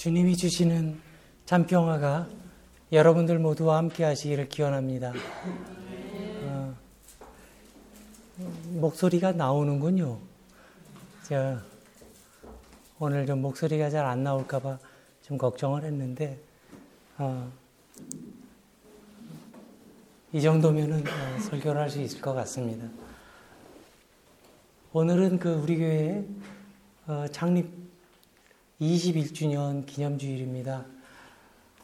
주님이 주시는 참 평화가 여러분들 모두와 함께 하시기를 기원합니다. 어, 목소리가 나오는군요. 제가 오늘 좀 목소리가 잘 안 나올까봐 좀 걱정을 했는데, 어, 이 정도면은 어, 설교를 할 수 있을 것 같습니다. 오늘은 그 우리 교회 어, 창립 21주년 기념주일입니다.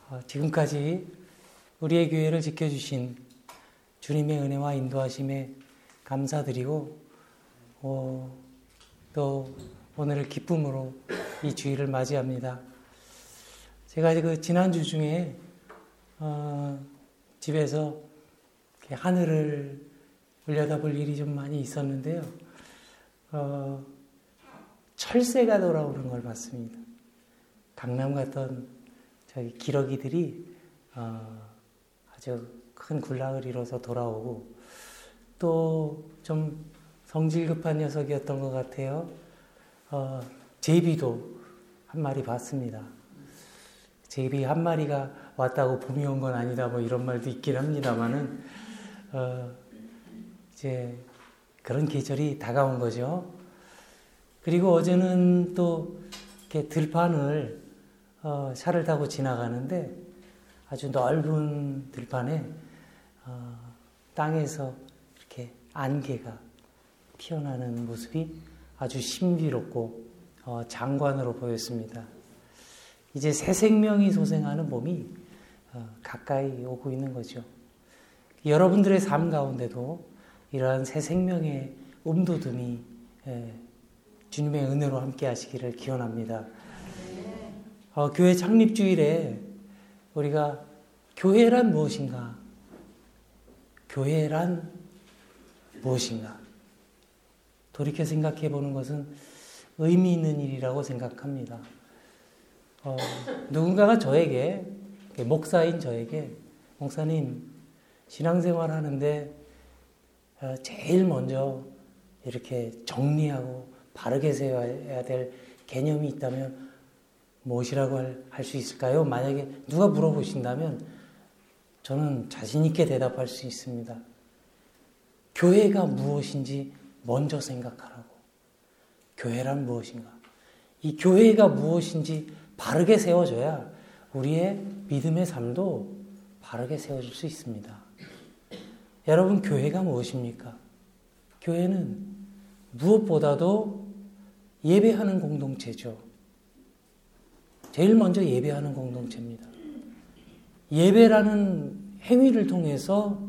어, 지금까지 우리의 교회를 지켜주신 주님의 은혜와 인도하심에 감사드리고 어, 또 오늘을 기쁨으로 이 주일을 맞이합니다. 제가 그 지난주 중에 어, 집에서 하늘을 올려다볼 일이 좀 많이 있었는데요. 어, 철새가 돌아오는 걸 봤습니다. 강남 갔던 저기 기러기들이 어, 아주 큰 군락을 이뤄서 돌아오고 또 좀 성질 급한 녀석이었던 것 같아요. 어, 제비도 한 마리 봤습니다. 제비 한 마리가 왔다고 봄이 온 건 아니다 뭐 이런 말도 있긴 합니다만은 어, 이제 그런 계절이 다가온 거죠. 그리고 어제는 또 이렇게 들판을 어, 차를 타고 지나가는데 아주 넓은 들판에 어, 땅에서 이렇게 안개가 피어나는 모습이 아주 신비롭고 어, 장관으로 보였습니다. 이제 새 생명이 소생하는 봄이 어, 가까이 오고 있는 거죠. 여러분들의 삶 가운데도 이러한 새 생명의 음도듬이 예, 주님의 은혜로 함께 하시기를 기원합니다. 어, 교회 창립 주일에 우리가 교회란 무엇인가? 교회란 무엇인가? 돌이켜 생각해 보는 것은 의미 있는 일이라고 생각합니다. 어, 누군가가 저에게, 목사인 저에게, 목사님, 신앙생활 하는데 어, 제일 먼저 이렇게 정리하고 바르게 세워야 될 개념이 있다면 무엇이라고 할 수 있을까요? 만약에 누가 물어보신다면 저는 자신있게 대답할 수 있습니다. 교회가 무엇인지 먼저 생각하라고. 교회란 무엇인가? 이 교회가 무엇인지 바르게 세워져야 우리의 믿음의 삶도 바르게 세워질 수 있습니다. 여러분, 교회가 무엇입니까? 교회는 무엇보다도 예배하는 공동체죠. 제일 먼저 예배하는 공동체입니다. 예배라는 행위를 통해서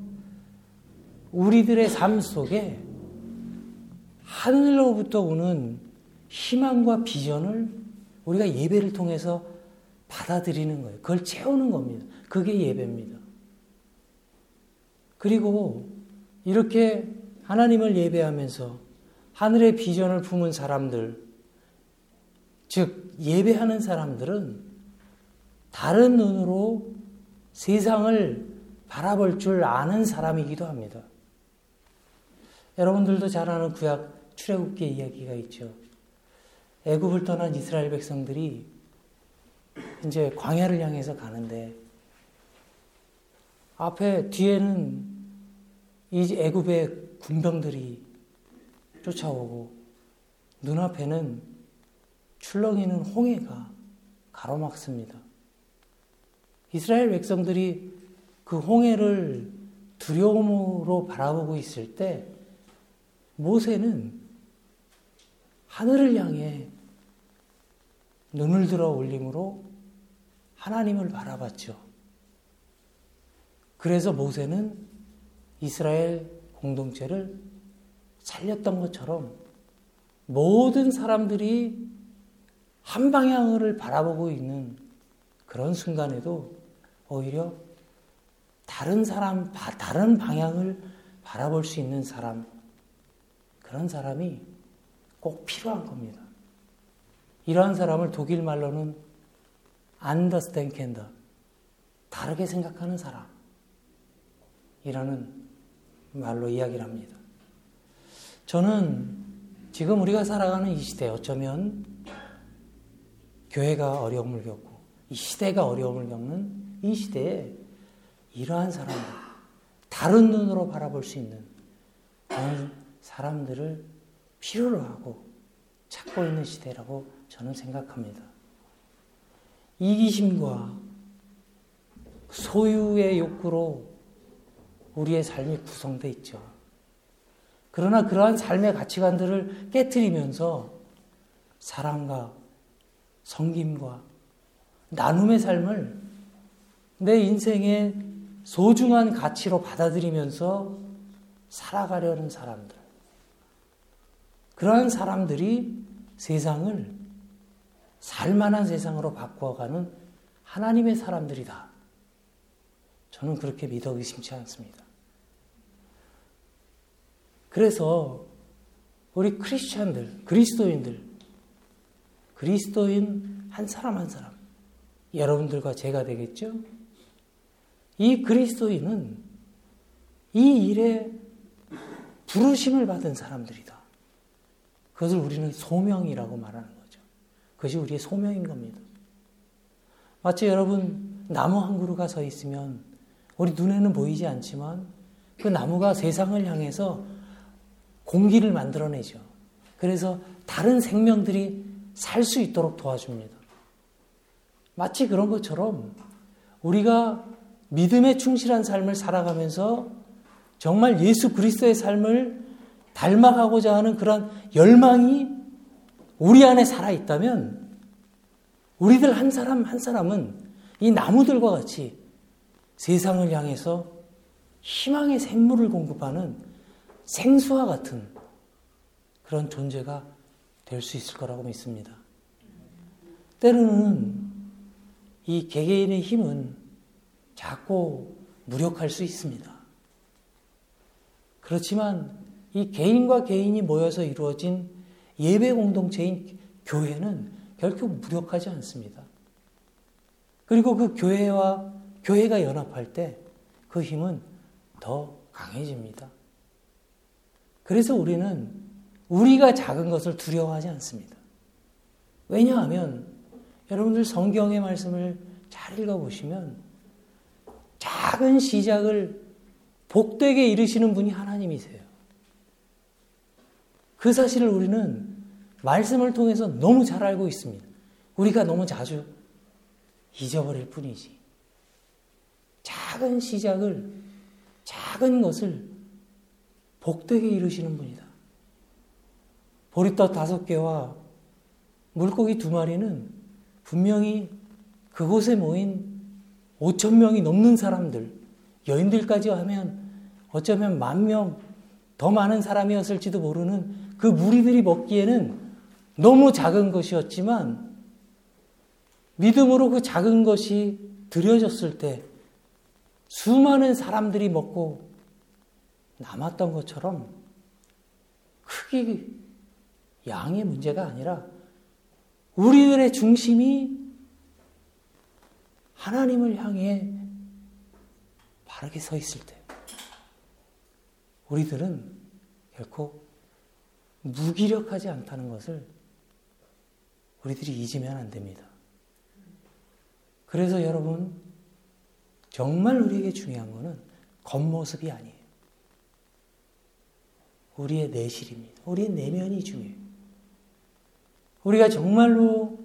우리들의 삶 속에 하늘로부터 오는 희망과 비전을 우리가 예배를 통해서 받아들이는 거예요. 그걸 채우는 겁니다. 그게 예배입니다. 그리고 이렇게 하나님을 예배하면서 하늘의 비전을 품은 사람들, 즉, 예배하는 사람들은 다른 눈으로 세상을 바라볼 줄 아는 사람이기도 합니다. 여러분들도 잘 아는 구약 출애굽기 이야기가 있죠. 애굽을 떠난 이스라엘 백성들이 이제 광야를 향해서 가는데 앞에 뒤에는 이 애굽의 군병들이 쫓아오고 눈앞에는 출렁이는 홍해가 가로막습니다. 이스라엘 백성들이 그 홍해를 두려움으로 바라보고 있을 때 모세는 하늘을 향해 눈을 들어 올림으로 하나님을 바라봤죠. 그래서 모세는 이스라엘 공동체를 살렸던 것처럼 모든 사람들이 한 방향을 바라보고 있는 그런 순간에도 오히려 다른 사람, 다른 방향을 바라볼 수 있는 사람, 그런 사람이 꼭 필요한 겁니다. 이러한 사람을 독일 말로는 understand 다르게 생각하는 사람. 이라는 말로 이야기를 합니다. 저는 지금 우리가 살아가는 이 시대 어쩌면 교회가 어려움을 겪고 이 시대가 어려움을 겪는 이 시대에 이러한 사람들, 다른 눈으로 바라볼 수 있는 그런 사람들을 필요로 하고 찾고 있는 시대라고 저는 생각합니다. 이기심과 소유의 욕구로 우리의 삶이 구성되어 있죠. 그러나 그러한 삶의 가치관들을 깨뜨리면서 사랑과 성김과 나눔의 삶을 내 인생의 소중한 가치로 받아들이면서 살아가려는 사람들. 그러한 사람들이 세상을 살만한 세상으로 바꾸어가는 하나님의 사람들이다. 저는 그렇게 믿어 의심치 않습니다. 그래서 우리 크리스천들, 그리스도인들, 그리스도인 한 사람 한 사람, 여러분들과 제가 되겠죠? 이 그리스도인은 이 일에 부르심을 받은 사람들이다. 그것을 우리는 소명이라고 말하는 거죠. 그것이 우리의 소명인 겁니다. 마치 여러분 나무 한 그루가 서 있으면 우리 눈에는 보이지 않지만 그 나무가 세상을 향해서 공기를 만들어내죠. 그래서 다른 생명들이 살 수 있도록 도와줍니다. 마치 그런 것처럼 우리가 믿음에 충실한 삶을 살아가면서 정말 예수 그리스도의 삶을 닮아가고자 하는 그런 열망이 우리 안에 살아 있다면 우리들 한 사람 한 사람은 이 나무들과 같이 세상을 향해서 희망의 샘물을 공급하는 생수와 같은 그런 존재가 될 수 있을 거라고 믿습니다. 때로는 이 개개인의 힘은 작고 무력할 수 있습니다. 그렇지만 이 개인과 개인이 모여서 이루어진 예배 공동체인 교회는 결코 무력하지 않습니다. 그리고 그 교회와 교회가 연합할 때 그 힘은 더 강해집니다. 그래서 우리는 우리가 작은 것을 두려워하지 않습니다. 왜냐하면 여러분들 성경의 말씀을 잘 읽어보시면 작은 시작을 복되게 이루시는 분이 하나님이세요. 그 사실을 우리는 말씀을 통해서 너무 잘 알고 있습니다. 우리가 너무 자주 잊어버릴 뿐이지. 작은 시작을, 작은 것을 복되게 이루시는 분이다. 보리떡 다섯 개와 물고기 두 마리는 분명히 그곳에 모인 5천 명이 넘는 사람들, 여인들까지 하면 어쩌면 만 명, 더 많은 사람이었을지도 모르는 그 무리들이 먹기에는 너무 작은 것이었지만 믿음으로 그 작은 것이 드려졌을 때 수많은 사람들이 먹고 남았던 것처럼 크기 양의 문제가 아니라 우리들의 중심이 하나님을 향해 바르게 서 있을 때 우리들은 결코 무기력하지 않다는 것을 우리들이 잊으면 안 됩니다. 그래서 여러분, 정말 우리에게 중요한 것은 겉모습이 아니에요. 우리의 내실입니다. 우리의 내면이 중요해요. 우리가 정말로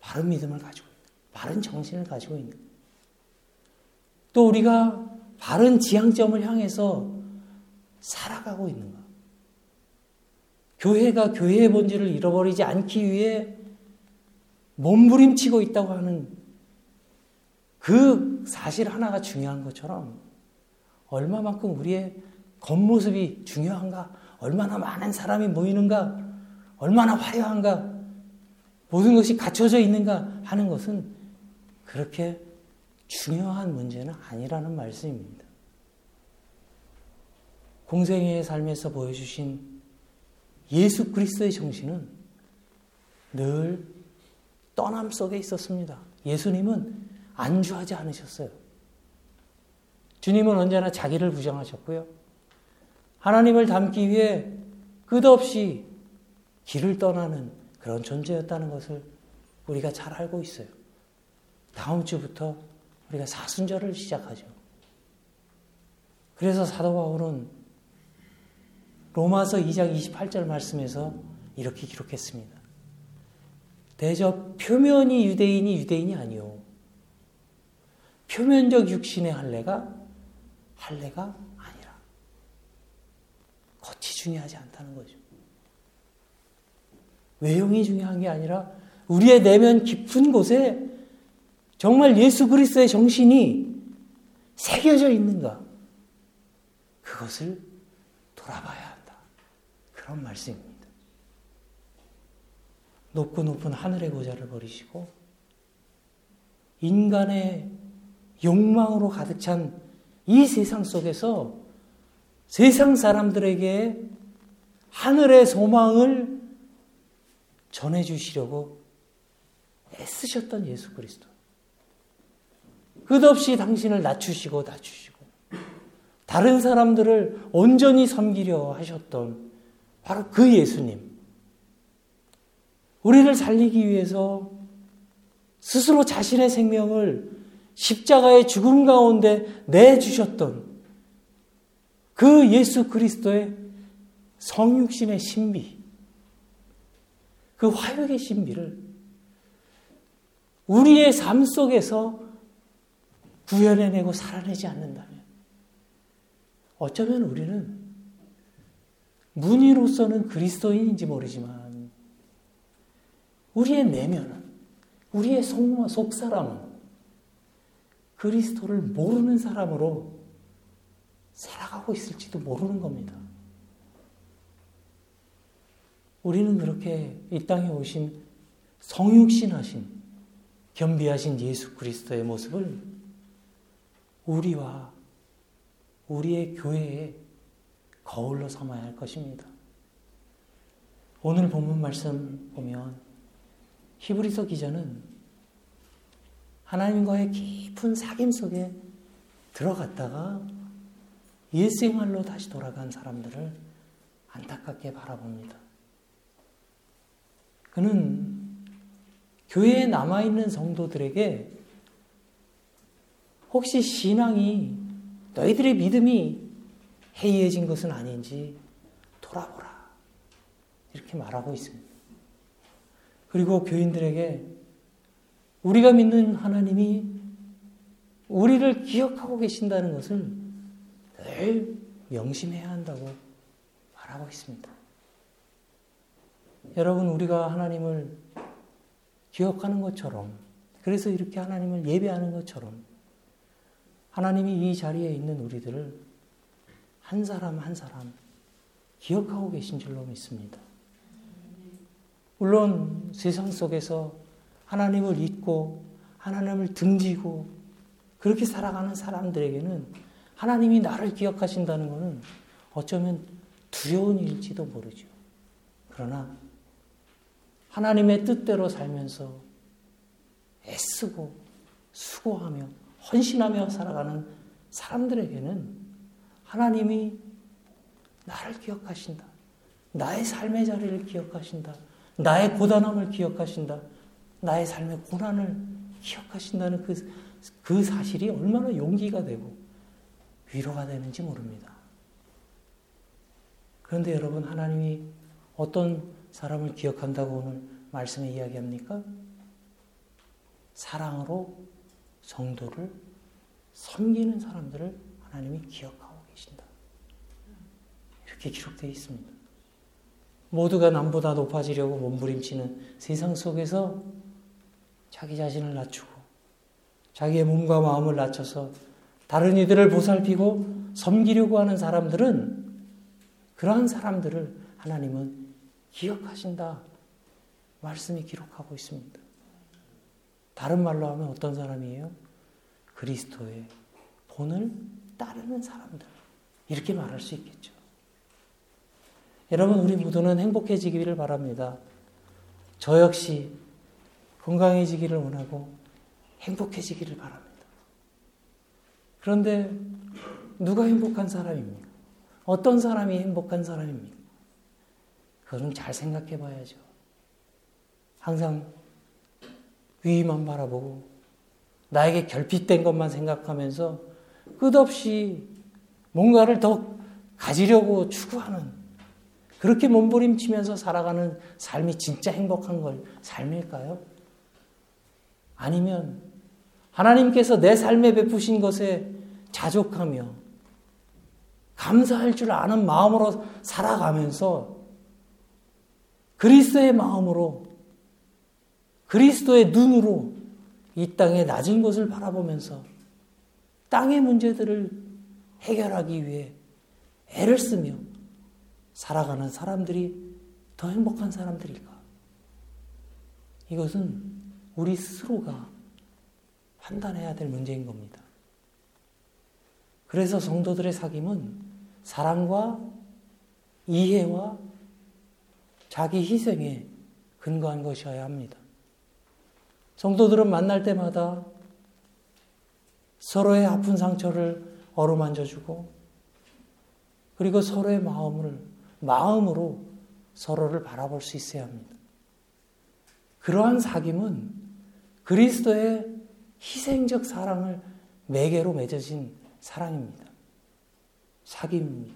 바른 믿음을 가지고 있는, 바른 정신을 가지고 있는, 또 우리가 바른 지향점을 향해서 살아가고 있는가. 교회가 교회의 본질을 잃어버리지 않기 위해 몸부림치고 있다고 하는 그 사실 하나가 중요한 것처럼 얼마만큼 우리의 겉모습이 중요한가? 얼마나 많은 사람이 모이는가? 얼마나 화려한가? 모든 것이 갖춰져 있는가 하는 것은 그렇게 중요한 문제는 아니라는 말씀입니다. 공생의 삶에서 보여주신 예수 그리스도의 정신은 늘 떠남 속에 있었습니다. 예수님은 안주하지 않으셨어요. 주님은 언제나 자기를 부정하셨고요. 하나님을 닮기 위해 끝없이 길을 떠나는 그런 존재였다는 것을 우리가 잘 알고 있어요. 다음 주부터 우리가 사순절을 시작하죠. 그래서 사도 바울은 로마서 2장 28절 말씀에서 이렇게 기록했습니다. 대저 표면이 유대인이 유대인이 아니요. 표면적 육신의 할례가 할례가 아니라 겉이 중요하지 않다는 거죠. 외형이 중요한 게 아니라 우리의 내면 깊은 곳에 정말 예수 그리스도의 정신이 새겨져 있는가? 그것을 돌아봐야 한다. 그런 말씀입니다. 높고 높은 하늘의 고자를 버리시고 인간의 욕망으로 가득 찬 이 세상 속에서 세상 사람들에게 하늘의 소망을 전해주시려고 애쓰셨던 예수 그리스도. 끝없이 당신을 낮추시고 낮추시고 다른 사람들을 온전히 섬기려 하셨던 바로 그 예수님. 우리를 살리기 위해서 스스로 자신의 생명을 십자가의 죽음 가운데 내주셨던 그 예수 그리스도의 성육신의 신비, 그 화역의 신비를 우리의 삶 속에서 구현해내고 살아내지 않는다면 어쩌면 우리는 문의로서는 그리스도인인지 모르지만 우리의 내면은 우리의 속, 속사람은 그리스도를 모르는 사람으로 살아가고 있을지도 모르는 겁니다. 우리는 그렇게 이 땅에 오신 성육신하신 겸비하신 예수 그리스도의 모습을 우리와 우리의 교회에 거울로 삼아야 할 것입니다. 오늘 본문 말씀 보면 히브리서 기자는 하나님과의 깊은 사귐 속에 들어갔다가 일생활로 다시 돌아간 사람들을 안타깝게 바라봅니다. 그는 교회에 남아있는 성도들에게 혹시 신앙이 너희들의 믿음이 해이해진 것은 아닌지 돌아보라. 이렇게 말하고 있습니다. 그리고 교인들에게 우리가 믿는 하나님이 우리를 기억하고 계신다는 것을 늘 명심해야 한다고 말하고 있습니다. 여러분, 우리가 하나님을 기억하는 것처럼, 그래서 이렇게 하나님을 예배하는 것처럼, 하나님이 이 자리에 있는 우리들을 한 사람 한 사람 기억하고 계신 줄로 믿습니다. 물론 세상 속에서 하나님을 잊고 하나님을 등지고 그렇게 살아가는 사람들에게는 하나님이 나를 기억하신다는 것은 어쩌면 두려운 일일지도 모르죠. 그러나 하나님의 뜻대로 살면서 애쓰고 수고하며 헌신하며 살아가는 사람들에게는 하나님이 나를 기억하신다. 나의 삶의 자리를 기억하신다. 나의 고단함을 기억하신다. 나의 삶의 고난을 기억하신다는 그, 그 사실이 얼마나 용기가 되고 위로가 되는지 모릅니다. 그런데 여러분, 하나님이 어떤 사람을 기억한다고 오늘 말씀에 이야기합니까? 사랑으로 성도를 섬기는 사람들을 하나님이 기억하고 계신다. 이렇게 기록되어 있습니다. 모두가 남보다 높아지려고 몸부림치는 세상 속에서 자기 자신을 낮추고 자기의 몸과 마음을 낮춰서 다른 이들을 보살피고 섬기려고 하는 사람들은 그러한 사람들을 하나님은 기억하신다. 말씀이 기록하고 있습니다. 다른 말로 하면 어떤 사람이에요? 그리스도의 본을 따르는 사람들. 이렇게 말할 수 있겠죠. 여러분, 우리 모두는 행복해지기를 바랍니다. 저 역시 건강해지기를 원하고 행복해지기를 바랍니다. 그런데 누가 행복한 사람입니까? 어떤 사람이 행복한 사람입니까? 그거는 잘 생각해 봐야죠. 항상 위만 바라보고 나에게 결핍된 것만 생각하면서 끝없이 뭔가를 더 가지려고 추구하는 그렇게 몸부림치면서 살아가는 삶이 진짜 행복한 걸 삶일까요? 아니면 하나님께서 내 삶에 베푸신 것에 자족하며 감사할 줄 아는 마음으로 살아가면서 그리스도의 마음으로 그리스도의 눈으로 이 땅의 낮은 곳을 바라보면서 땅의 문제들을 해결하기 위해 애를 쓰며 살아가는 사람들이 더 행복한 사람들일까? 이것은 우리 스스로가 판단해야 될 문제인 겁니다. 그래서 성도들의 사귐은 사랑과 이해와 자기 희생에 근거한 것이어야 합니다. 성도들은 만날 때마다 서로의 아픈 상처를 어루만져주고 그리고 서로의 마음을 마음으로 서로를 바라볼 수 있어야 합니다. 그러한 사귐은 그리스도의 희생적 사랑을 매개로 맺어진 사랑입니다. 사귐입니다.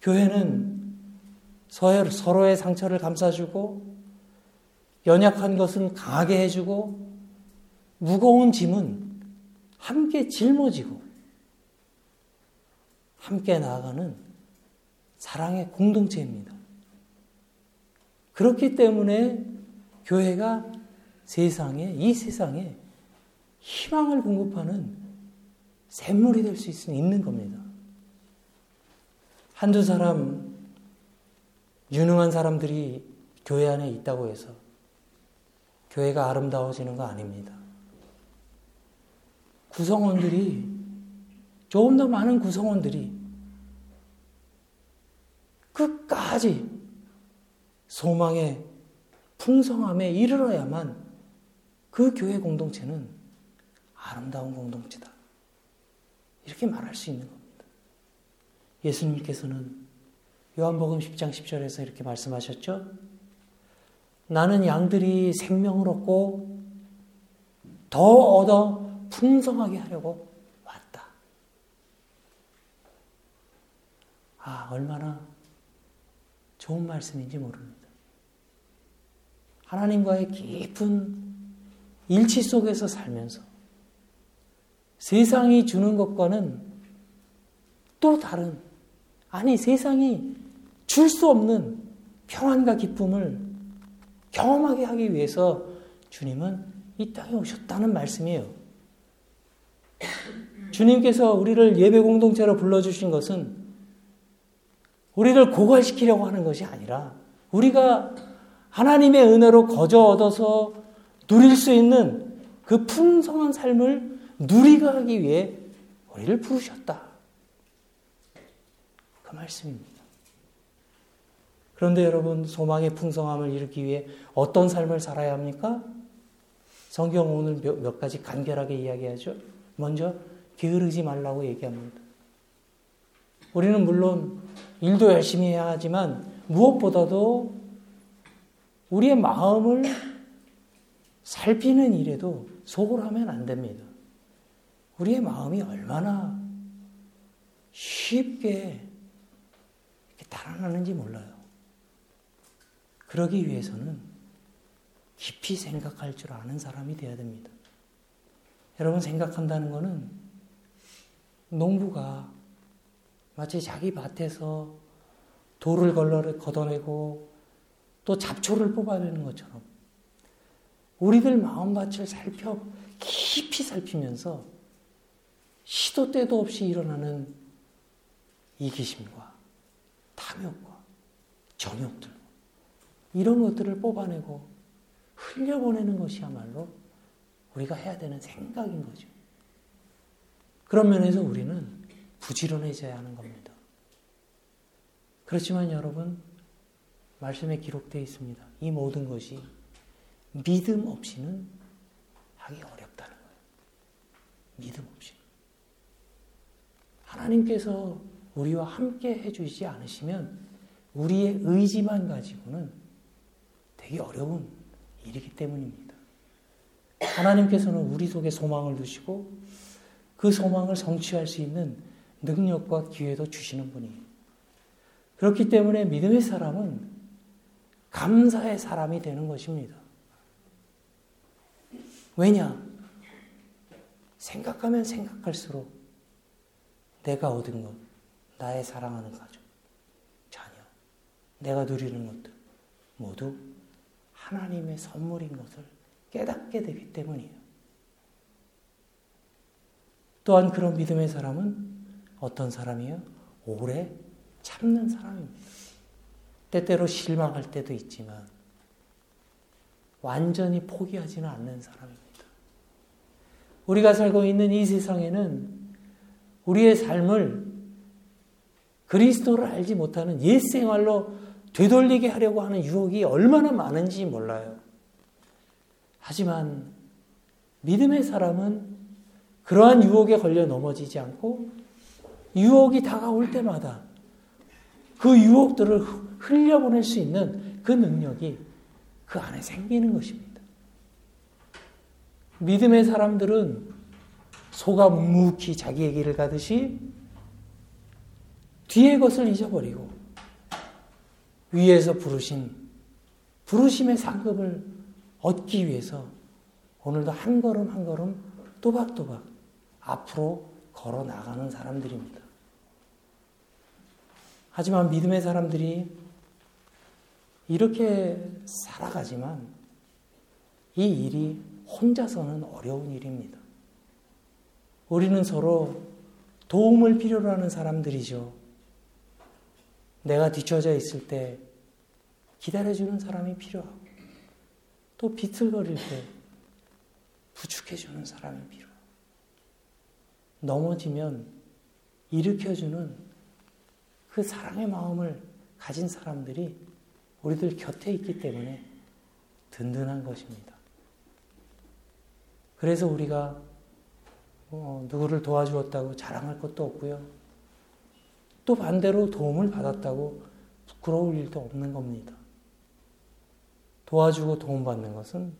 교회는 서로의 상처를 감싸주고 연약한 것은 강하게 해주고 무거운 짐은 함께 짊어지고 함께 나아가는 사랑의 공동체입니다. 그렇기 때문에 교회가 세상에, 이 세상에 희망을 공급하는 샘물이 될 수 있는 겁니다. 한두 사람, 유능한 사람들이 교회 안에 있다고 해서 교회가 아름다워지는 거 아닙니다. 구성원들이, 조금 더 많은 구성원들이 끝까지 소망의 풍성함에 이르러야만 그 교회 공동체는 아름다운 공동체다. 이렇게 말할 수 있는 겁니다. 예수님께서는 요한복음 10장 10절에서 이렇게 말씀하셨죠. 나는 양들이 생명을 얻고 더 얻어 풍성하게 하려고 왔다. 아, 얼마나 좋은 말씀인지 모릅니다. 하나님과의 깊은 일치 속에서 살면서 세상이 주는 것과는 또 다른, 아니, 세상이 줄 수 없는 평안과 기쁨을 경험하게 하기 위해서 주님은 이 땅에 오셨다는 말씀이에요. 주님께서 우리를 예배 공동체로 불러주신 것은 우리를 고갈시키려고 하는 것이 아니라 우리가 하나님의 은혜로 거저 얻어서 누릴 수 있는 그 풍성한 삶을 누리가 하기 위해 우리를 부르셨다. 그 말씀입니다. 그런데 여러분, 소망의 풍성함을 이루기 위해 어떤 삶을 살아야 합니까? 성경 오늘 몇, 몇 가지 간결하게 이야기하죠. 먼저, 게으르지 말라고 얘기합니다. 우리는 물론 일도 열심히 해야 하지만 무엇보다도 우리의 마음을 살피는 일에도 소홀하면 안 됩니다. 우리의 마음이 얼마나 쉽게 달아나는지 몰라요. 그러기 위해서는 깊이 생각할 줄 아는 사람이 되어야 됩니다. 여러분 생각한다는 것은 농부가 마치 자기 밭에서 돌을 걷어내고 또 잡초를 뽑아내는 것처럼 우리들 마음밭을 살펴 깊이 살피면서 시도 때도 없이 일어나는 이기심과 탐욕과 정욕들 이런 것들을 뽑아내고 흘려보내는 것이야말로 우리가 해야 되는 생각인 거죠. 그런 면에서 우리는 부지런해져야 하는 겁니다. 그렇지만 여러분, 말씀에 기록되어 있습니다. 이 모든 것이 믿음 없이는 하기 어렵다는 거예요. 믿음 없이. 하나님께서 우리와 함께 해주시지 않으시면 우리의 의지만 가지고는 되게 어려운 일이기 때문입니다. 하나님께서는 우리 속에 소망을 두시고 그 소망을 성취할 수 있는 능력과 기회도 주시는 분이에요. 그렇기 때문에 믿음의 사람은 감사의 사람이 되는 것입니다. 왜냐? 생각하면 생각할수록 내가 얻은 것, 나의 사랑하는 가족, 자녀, 내가 누리는 것들 모두 하나님의 선물인 것을 깨닫게 되기 때문이에요. 또한 그런 믿음의 사람은 어떤 사람이에요? 오래 참는 사람입니다. 때때로 실망할 때도 있지만 완전히 포기하지는 않는 사람입니다. 우리가 살고 있는 이 세상에는 우리의 삶을 그리스도를 알지 못하는 옛 생활로 되돌리게 하려고 하는 유혹이 얼마나 많은지 몰라요. 하지만 믿음의 사람은 그러한 유혹에 걸려 넘어지지 않고 유혹이 다가올 때마다 그 유혹들을 흘려보낼 수 있는 그 능력이 그 안에 생기는 것입니다. 믿음의 사람들은 소가 묵묵히 자기의 길을 가듯이 뒤의 것을 잊어버리고 위에서 부르신 부르심의 상급을 얻기 위해서 오늘도 한 걸음 한 걸음 또박또박 앞으로 걸어 나가는 사람들입니다. 하지만 믿음의 사람들이 이렇게 살아가지만 이 일이 혼자서는 어려운 일입니다. 우리는 서로 도움을 필요로 하는 사람들이죠. 내가 뒤처져 있을 때 기다려주는 사람이 필요하고, 또 비틀거릴 때 부축해주는 사람이 필요하고, 넘어지면 일으켜주는 그 사랑의 마음을 가진 사람들이 우리들 곁에 있기 때문에 든든한 것입니다. 그래서 우리가 어, 누구를 도와주었다고 자랑할 것도 없고요. 또 반대로 도움을 받았다고 부끄러울 일도 없는 겁니다. 도와주고 도움받는 것은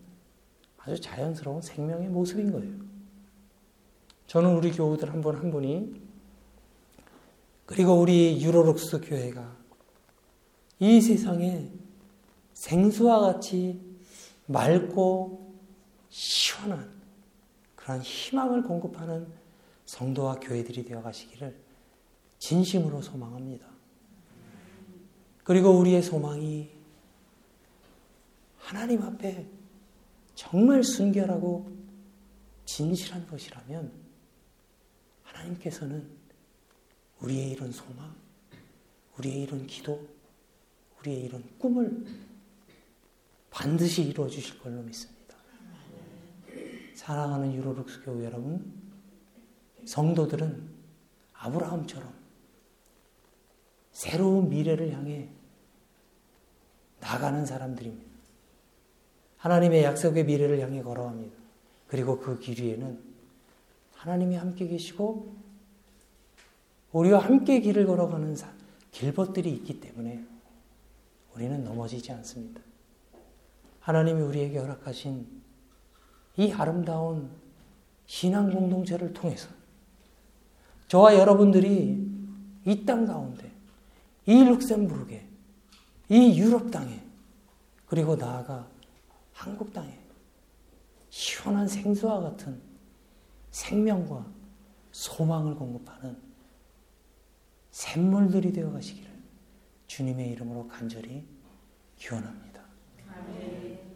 아주 자연스러운 생명의 모습인 거예요. 저는 우리 교우들 한 분한 분이 그리고 우리 유로록스 교회가 이 세상에 생수와 같이 맑고 시원한 그런 희망을 공급하는 성도와 교회들이 되어 가시기를 진심으로 소망합니다. 그리고 우리의 소망이 하나님 앞에 정말 순결하고 진실한 것이라면 하나님께서는 우리의 이런 소망, 우리의 이런 기도, 우리의 이런 꿈을 반드시 이루어 주실 걸로 믿습니다. 사랑하는 유로룩스 교회 여러분, 성도들은 아브라함처럼 새로운 미래를 향해 나가는 사람들입니다. 하나님의 약속의 미래를 향해 걸어갑니다. 그리고 그 길 위에는 하나님이 함께 계시고 우리와 함께 길을 걸어가는 길벗들이 있기 때문에 우리는 넘어지지 않습니다. 하나님이 우리에게 허락하신 이 아름다운 신앙 공동체를 통해서 저와 여러분들이 이 땅 가운데, 이 룩셈부르크에, 이 유럽 땅에, 그리고 나아가 한국 땅에 시원한 생수와 같은 생명과 소망을 공급하는 샘물들이 되어 가시기를 주님의 이름으로 간절히 기원합니다. 아멘.